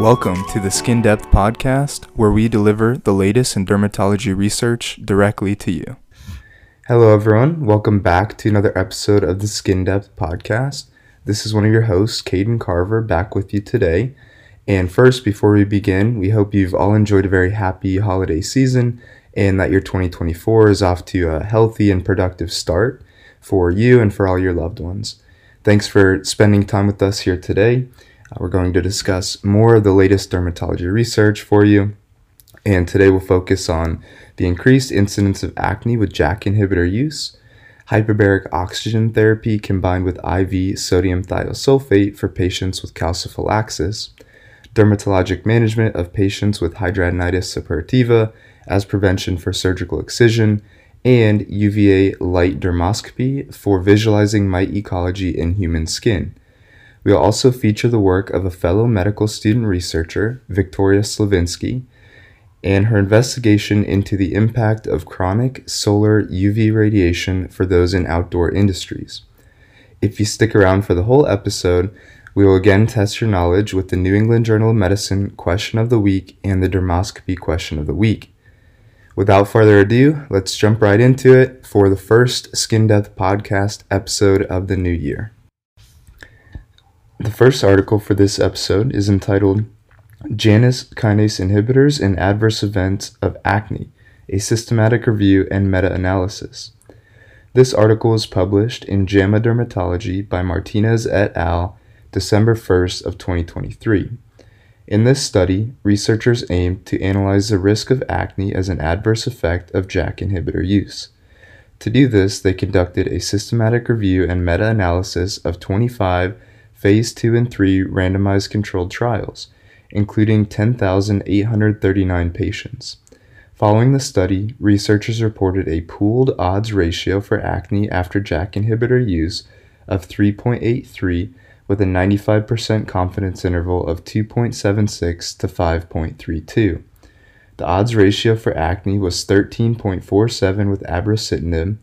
Welcome to the Skin Depth Podcast, where we deliver the latest in dermatology research directly to you. Hello, everyone. Welcome back to another episode of the Skin Depth Podcast. This is one of your hosts, Caden Carver, back with you today. And first, before we begin, we hope you've all enjoyed a very happy holiday season and that your 2024 is off to a healthy and productive start for you and for all your loved ones. Thanks for spending time with us here today. Uh, we're going to discuss more of the latest dermatology research for you. And today we'll focus on the increased incidence of acne with JAK inhibitor use, hyperbaric oxygen therapy combined with IV sodium thiosulfate for patients with calciphylaxis, dermatologic management of patients with hidradenitis suppurativa as prevention for surgical excision, and UVA light dermoscopy for visualizing mite ecology in human skin. We'll also feature the work of a fellow medical student researcher, Victoria Slavinsky, and her investigation into the impact of chronic solar UV radiation for those in outdoor industries. If you stick around for the whole episode, we will again test your knowledge with the New England Journal of Medicine question of the week and the dermoscopy question of the week. Without further ado, let's jump right into it for the first Skin Depth podcast episode of the new year. The first article for this episode is entitled Janus Kinase Inhibitors and Adverse Events of Acne, a Systematic Review and Meta Analysis. This article was published in JAMA Dermatology by Martinez et al. December 1st of 2023. In this study, researchers aimed to analyze the risk of acne as an adverse effect of JAK inhibitor use. To do this, they conducted a systematic review and meta analysis of 25 phase 2 and 3 randomized controlled trials, including 10,839 patients. Following the study, researchers reported a pooled odds ratio for acne after JAK inhibitor use of 3.83 with a 95% confidence interval of 2.76 to 5.32. The odds ratio for acne was 13.47 with abrocitinib,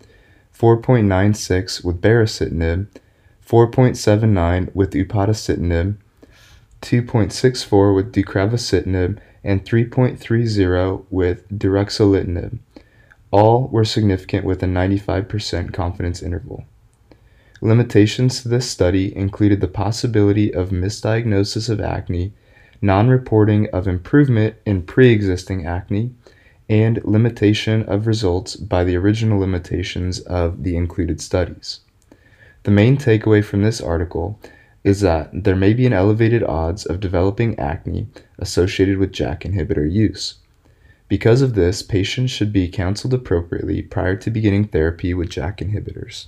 4.96 with baricitinib, 4.79 with upadacitinib, 2.64 with deucravacitinib, and 3.30 with deuruxolitinib. All were significant with a 95% confidence interval. Limitations to this study included the possibility of misdiagnosis of acne, non reporting of improvement in pre existing acne, and limitation of results by the original limitations of the included studies. The main takeaway from this article is that there may be an elevated odds of developing acne associated with JAK inhibitor use. Because of this, patients should be counseled appropriately prior to beginning therapy with JAK inhibitors.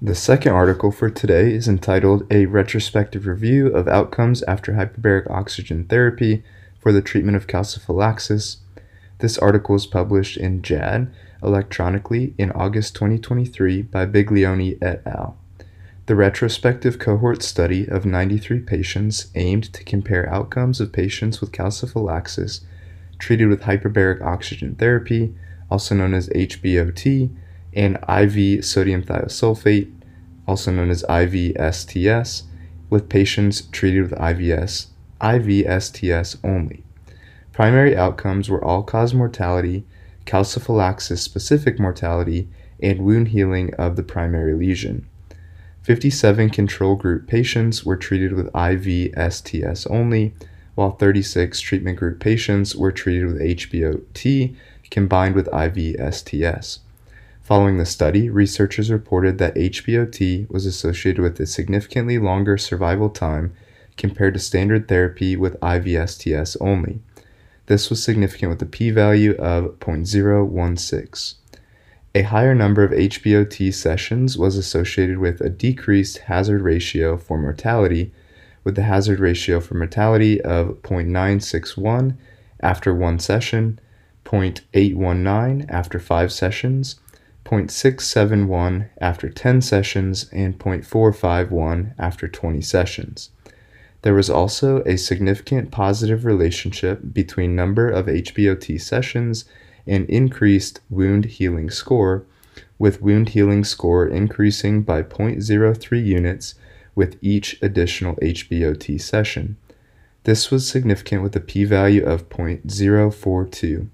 The second article for today is entitled A Retrospective Review of Outcomes After Hyperbaric Oxygen Therapy for the Treatment of Calciphylaxis. This article is published in JAD electronically in August 2023 by Biglione et al. The retrospective cohort study of 93 patients aimed to compare outcomes of patients with calciphylaxis treated with hyperbaric oxygen therapy, also known as HBOT, and IV sodium thiosulfate, also known as IVSTS, with patients treated with IVS, IVSTS only. Primary outcomes were all cause mortality calciphylaxis specific mortality, and wound healing of the primary lesion. 57 control group patients were treated with IV STS only, while 36 treatment group patients were treated with HBOT combined with IV STS. Following the study, researchers reported that HBOT was associated with a significantly longer survival time compared to standard therapy with IV STS only. This was significant with a p-value of 0.016. A higher number of HBOT sessions was associated with a decreased hazard ratio for mortality, with the hazard ratio for mortality of 0.961 after one session, 0.819 after five sessions, 0.671 after 10 sessions, and 0.451 after 20 sessions. There was also a significant positive relationship between number of HBOT sessions and increased wound healing score, with wound healing score increasing by 0.03 units with each additional HBOT session. This was significant with a p-value of 0.042.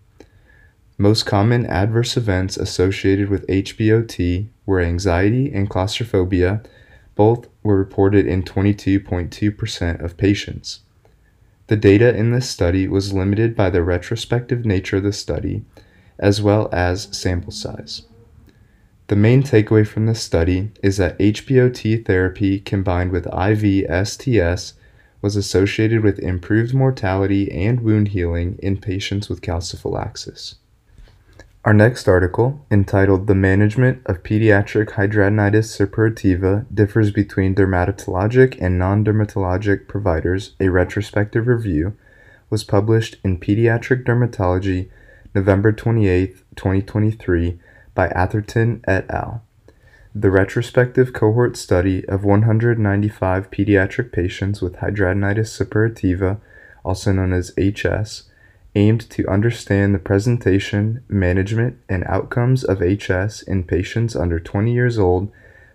Most common adverse events associated with HBOT were anxiety and claustrophobia. Both were reported in 22.2% of patients. The data in this study was limited by the retrospective nature of the study, as well as sample size. The main takeaway from this study is that HBOT therapy combined with IV STS was associated with improved mortality and wound healing in patients with calciphylaxis. Our next article, entitled The Management of Pediatric Hidradenitis Suppurativa Differs Between Dermatologic and Non-Dermatologic Providers, a Retrospective Review, was published in Pediatric Dermatology November 28, 2023 by Atherton et al. The retrospective cohort study of 195 pediatric patients with hidradenitis suppurativa, also known as HS, aimed to understand the presentation, management, and outcomes of HS in patients under 20 years old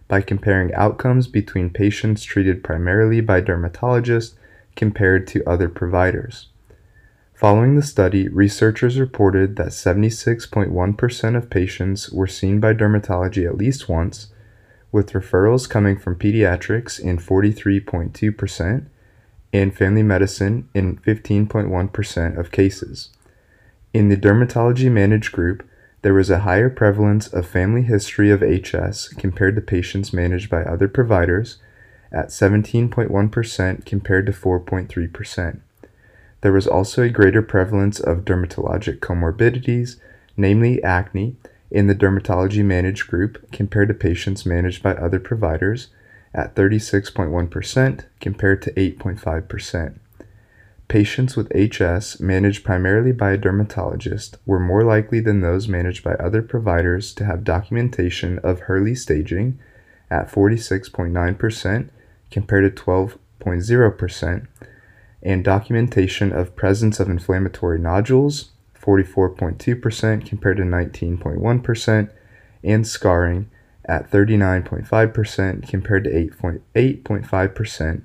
by comparing outcomes between patients treated primarily by dermatologists compared to other providers. Following the study, researchers reported that 76.1% of patients were seen by dermatology at least once, with referrals coming from pediatrics in 43.2% and family medicine in 15.1% of cases. In the dermatology managed group, there was a higher prevalence of family history of HS compared to patients managed by other providers at 17.1% compared to 4.3%. There was also a greater prevalence of dermatologic comorbidities, namely acne, in the dermatology managed group compared to patients managed by other providers at 36.1% compared to 8.5%. Patients with HS managed primarily by a dermatologist were more likely than those managed by other providers to have documentation of Hurley staging at 46.9% compared to 12.0%, and documentation of presence of inflammatory nodules 44.2% compared to 19.1%, and scarring at 39.5% compared to 8.5%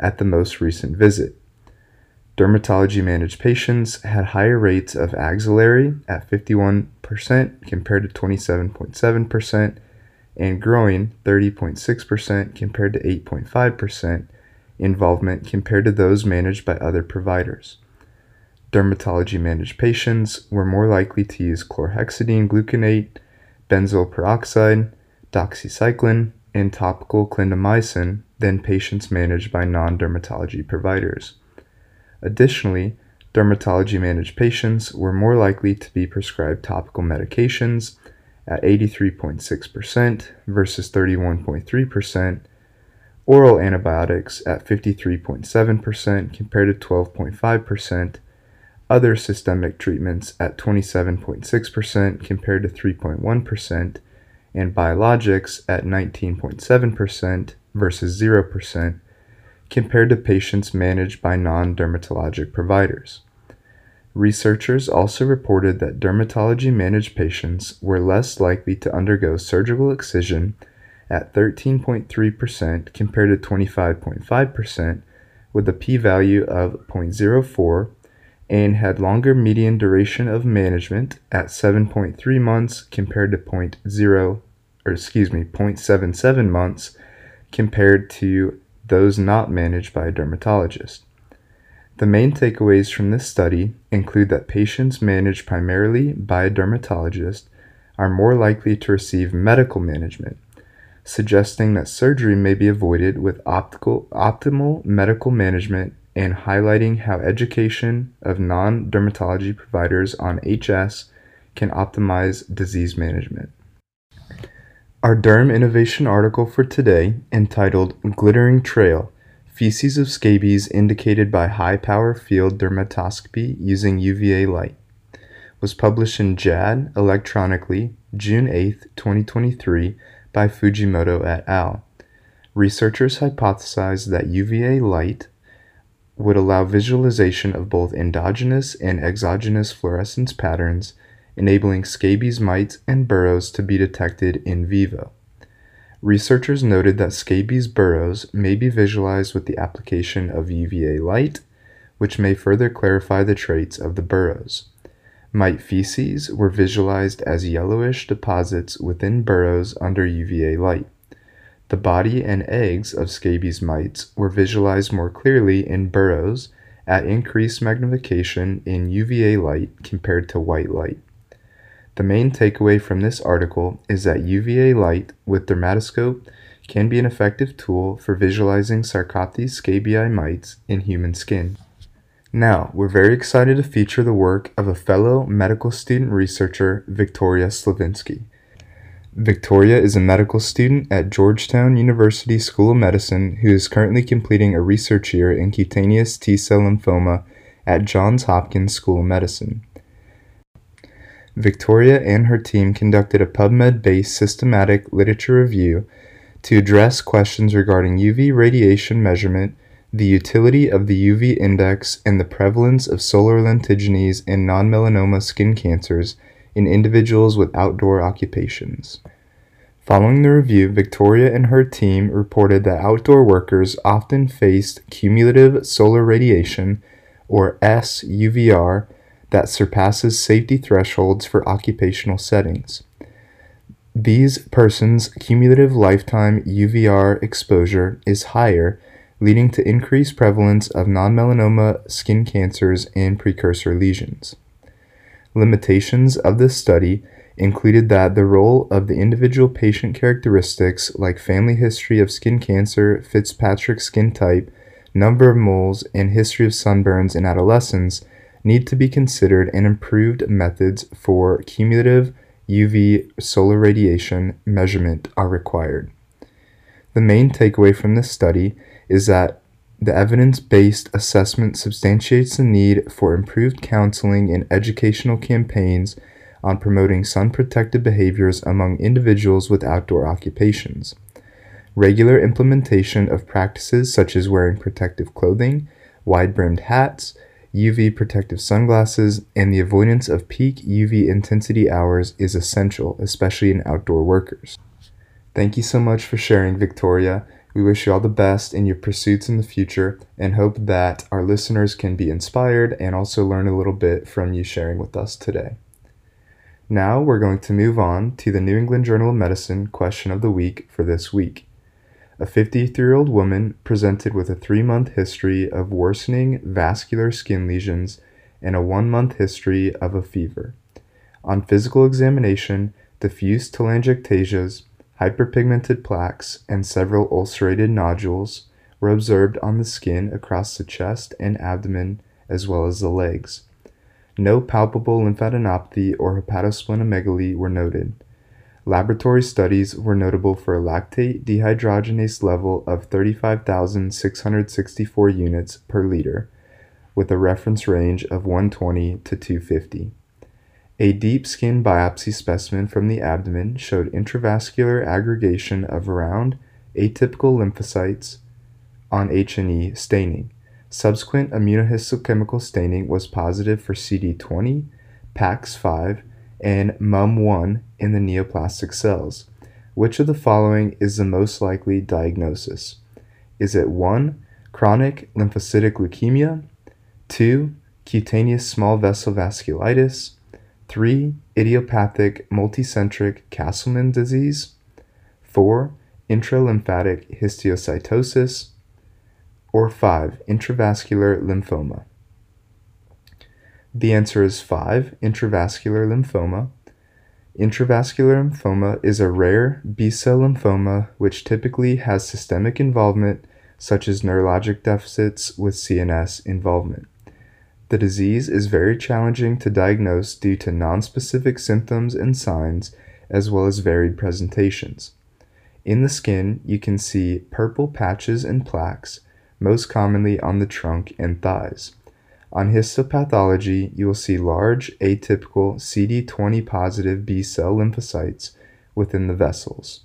at the most recent visit. Dermatology managed patients had higher rates of axillary at 51% compared to 27.7% and groin 30.6% compared to 8.5% involvement compared to those managed by other providers. Dermatology managed patients were more likely to use chlorhexidine gluconate, benzoyl peroxide, doxycycline, and topical clindamycin than patients managed by non dermatology providers. Additionally, dermatology managed patients were more likely to be prescribed topical medications at 83.6% versus 31.3%, oral antibiotics at 53.7% compared to 12.5%, other systemic treatments at 27.6% compared to 3.1%, and biologics at 19.7% versus 0% compared to patients managed by non dermatologic providers. Researchers also reported that dermatology managed patients were less likely to undergo surgical excision at 13.3% compared to 25.5%, with a p value of 0.04 and had longer median duration of management at 7.3 months compared to 0.0 or excuse me 0.77 months compared to those not managed by a dermatologist. The main takeaways from this study include that patients managed primarily by a dermatologist are more likely to receive medical management, suggesting that surgery may be avoided with optical, optimal medical management and highlighting how education of non dermatology providers on HS can optimize disease management. Our Derm Innovation article for today, entitled Glittering Trail Feces of Scabies Indicated by High Power Field Dermatoscopy Using UVA Light, was published in JAD electronically June 8, 2023, by Fujimoto et al. Researchers hypothesized that UVA light would allow visualization of both endogenous and exogenous fluorescence patterns, enabling scabies mites and burrows to be detected in vivo. Researchers noted that scabies burrows may be visualized with the application of UVA light, which may further clarify the traits of the burrows. Mite feces were visualized as yellowish deposits within burrows under UVA light. The body and eggs of scabies mites were visualized more clearly in burrows at increased magnification in UVA light compared to white light. The main takeaway from this article is that UVA light with dermatoscope can be an effective tool for visualizing Sarcoptes scabiei mites in human skin. Now, we're very excited to feature the work of a fellow medical student researcher, Victoria Slavinsky. Victoria is a medical student at Georgetown University School of Medicine who is currently completing a research year in cutaneous T cell lymphoma at Johns Hopkins School of Medicine. Victoria and her team conducted a PubMed based systematic literature review to address questions regarding UV radiation measurement, the utility of the UV index, and the prevalence of solar lentigines in non melanoma skin cancers in individuals with outdoor occupations. Following the review, Victoria and her team reported that outdoor workers often faced cumulative solar radiation, or SUVR, that surpasses safety thresholds for occupational settings. These persons' cumulative lifetime UVR exposure is higher, leading to increased prevalence of non melanoma skin cancers and precursor lesions. Limitations of this study included that the role of the individual patient characteristics like family history of skin cancer, Fitzpatrick skin type, number of moles, and history of sunburns in adolescents need to be considered and improved methods for cumulative UV solar radiation measurement are required. The main takeaway from this study is that the evidence based assessment substantiates the need for improved counseling and educational campaigns on promoting sun protected behaviors among individuals with outdoor occupations. Regular implementation of practices such as wearing protective clothing, wide brimmed hats, UV protective sunglasses, and the avoidance of peak UV intensity hours is essential, especially in outdoor workers. Thank you so much for sharing, Victoria. We wish you all the best in your pursuits in the future and hope that our listeners can be inspired and also learn a little bit from you sharing with us today. Now we're going to move on to the New England Journal of Medicine question of the week for this week. A 53 year old woman presented with a three month history of worsening vascular skin lesions and a one month history of a fever. On physical examination, diffuse telangiectasias Hyperpigmented plaques and several ulcerated nodules were observed on the skin across the chest and abdomen as well as the legs. No palpable lymphadenopathy or hepatosplenomegaly were noted. Laboratory studies were notable for a lactate dehydrogenase level of 35,664 units per liter, with a reference range of 120 to 250. A deep skin biopsy specimen from the abdomen showed intravascular aggregation of round, atypical lymphocytes on H&E staining. Subsequent immunohistochemical staining was positive for CD20, PAX5, and MUM1 in the neoplastic cells. Which of the following is the most likely diagnosis? Is it 1. Chronic lymphocytic leukemia, 2. Cutaneous small vessel vasculitis, 3. Idiopathic multicentric Castleman disease. 4. Intralymphatic histiocytosis. Or 5. Intravascular lymphoma. The answer is 5. Intravascular lymphoma. Intravascular lymphoma is a rare B cell lymphoma which typically has systemic involvement, such as neurologic deficits with CNS involvement. The disease is very challenging to diagnose due to nonspecific symptoms and signs, as well as varied presentations. In the skin, you can see purple patches and plaques, most commonly on the trunk and thighs. On histopathology, you will see large atypical CD20 positive B cell lymphocytes within the vessels.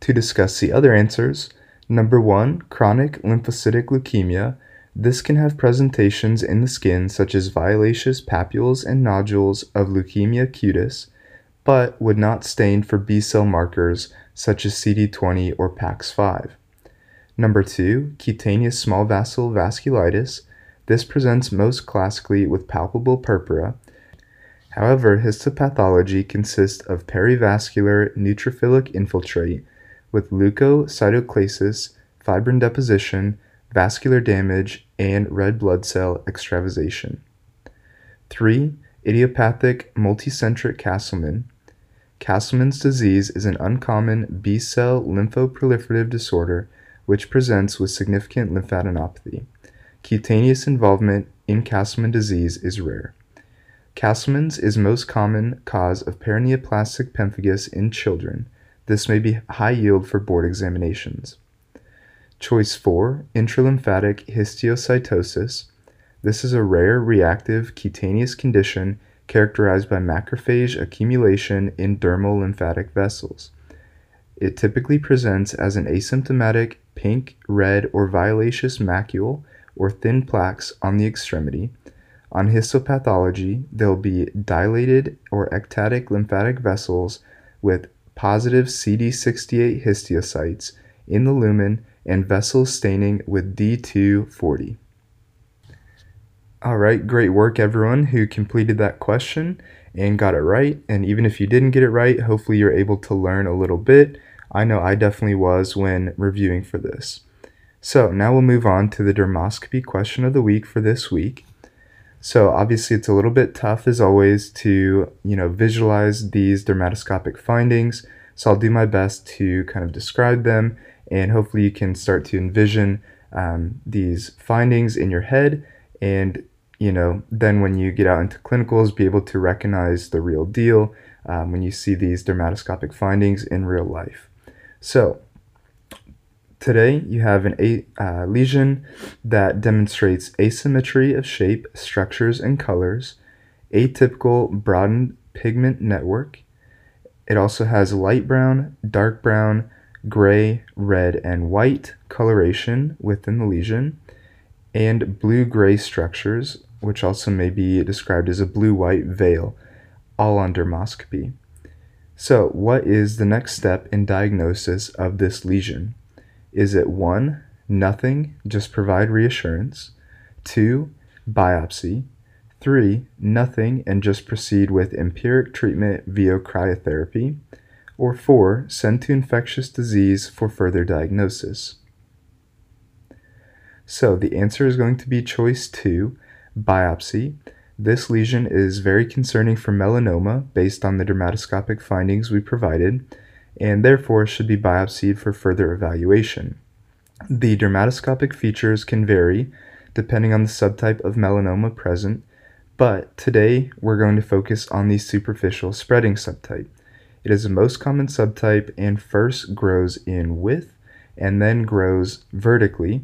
To discuss the other answers, number one, chronic lymphocytic leukemia this can have presentations in the skin such as violaceous papules and nodules of leukemia cutis, but would not stain for B cell markers such as CD20 or PAX5. Number 2, cutaneous small vessel vasculitis. This presents most classically with palpable purpura. However, histopathology consists of perivascular neutrophilic infiltrate with leukocytoclasis, fibrin deposition, vascular damage, and red blood cell extravasation. 3. Idiopathic multicentric Castleman. Castleman's disease is an uncommon B cell lymphoproliferative disorder which presents with significant lymphadenopathy. Cutaneous involvement in Castleman disease is rare. Castleman's is most common cause of paraneoplastic pemphigus in children. This may be high yield for board examinations. Choice 4 Intralymphatic histiocytosis. This is a rare reactive cutaneous condition characterized by macrophage accumulation in dermal lymphatic vessels. It typically presents as an asymptomatic pink, red, or violaceous macule or thin plaques on the extremity. On histopathology, there'll be dilated or ectatic lymphatic vessels with positive CD68 histiocytes in the lumen and vessels staining with D240. All right, great work, everyone who completed that question and got it right. And even if you didn't get it right, hopefully you're able to learn a little bit. I know I definitely was when reviewing for this. So now we'll move on to the dermoscopy question of the week for this week. So obviously it's a little bit tough as always to, you know, visualize these dermatoscopic findings. So I'll do my best to kind of describe them and hopefully you can start to envision um, these findings in your head and you know, then when you get out into clinicals, be able to recognize the real deal um, when you see these dermatoscopic findings in real life. So, today you have an a, uh, lesion that demonstrates asymmetry of shape, structures, and colors, atypical broadened pigment network. It also has light brown, dark brown, gray, red, and white coloration within the lesion, and blue gray structures which also may be described as a blue white veil, all on dermoscopy. So, what is the next step in diagnosis of this lesion? Is it 1. Nothing, just provide reassurance. 2. Biopsy. 3. Nothing and just proceed with empiric treatment via cryotherapy. Or 4. Send to infectious disease for further diagnosis. So the answer is going to be choice 2 biopsy. This lesion is very concerning for melanoma based on the dermatoscopic findings we provided, and therefore should be biopsied for further evaluation. The dermatoscopic features can vary depending on the subtype of melanoma present, but today we're going to focus on the superficial spreading subtype. It is the most common subtype and first grows in width and then grows vertically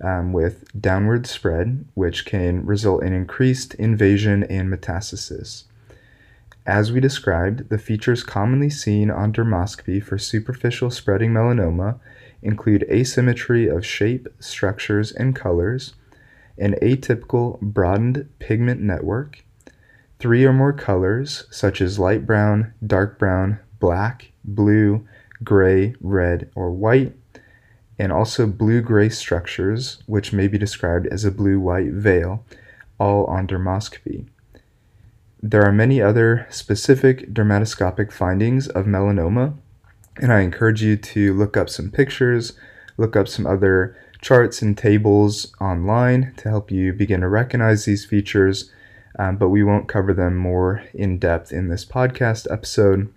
um, with downward spread, which can result in increased invasion and metastasis. As we described, the features commonly seen on dermoscopy for superficial spreading melanoma include asymmetry of shape, structures, and colors, an atypical broadened pigment network, three or more colors such as light brown, dark brown, black, blue, gray, red, or white, and also blue gray structures, which may be described as a blue white veil, all on dermoscopy. There are many other specific dermatoscopic findings of melanoma, and I encourage you to look up some pictures, look up some other charts and tables online to help you begin to recognize these features, um, but we won't cover them more in depth in this podcast episode.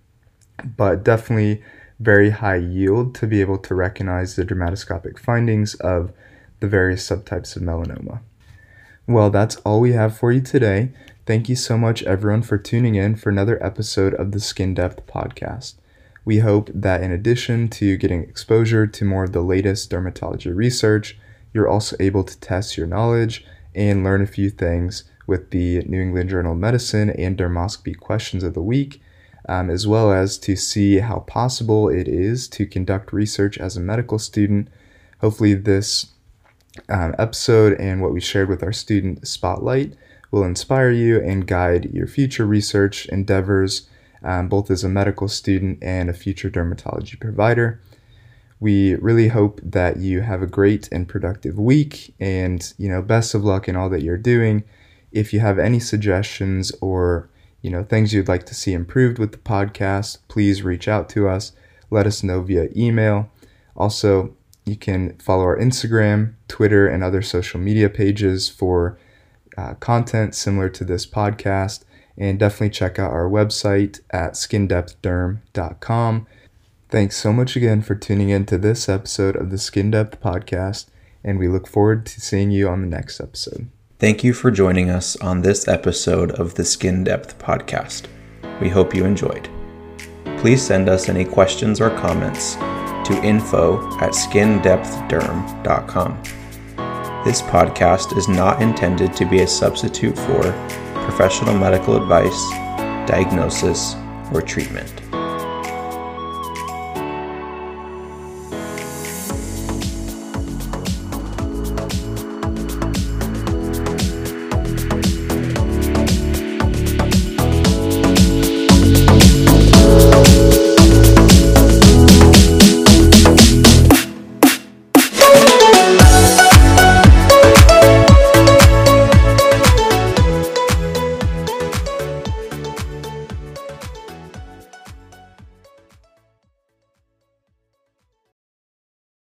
But definitely very high yield to be able to recognize the dermatoscopic findings of the various subtypes of melanoma. Well, that's all we have for you today. Thank you so much, everyone, for tuning in for another episode of the Skin Depth podcast. We hope that in addition to getting exposure to more of the latest dermatology research, you're also able to test your knowledge and learn a few things with the New England Journal of Medicine and dermoscopy questions of the week um, as well as to see how possible it is to conduct research as a medical student. Hopefully, this um, episode and what we shared with our student spotlight will inspire you and guide your future research endeavors, um, both as a medical student and a future dermatology provider. We really hope that you have a great and productive week and, you know, best of luck in all that you're doing. If you have any suggestions or, you know, things you'd like to see improved with the podcast, please reach out to us. Let us know via email. Also, you can follow our Instagram, Twitter, and other social media pages for uh, content similar to this podcast. And definitely check out our website at skindepthderm.com. Thanks so much again for tuning in to this episode of the Skin Depth Podcast, and we look forward to seeing you on the next episode. Thank you for joining us on this episode of the Skin Depth Podcast. We hope you enjoyed. Please send us any questions or comments to info at skindepthderm.com. This podcast is not intended to be a substitute for professional medical advice, diagnosis, or treatment.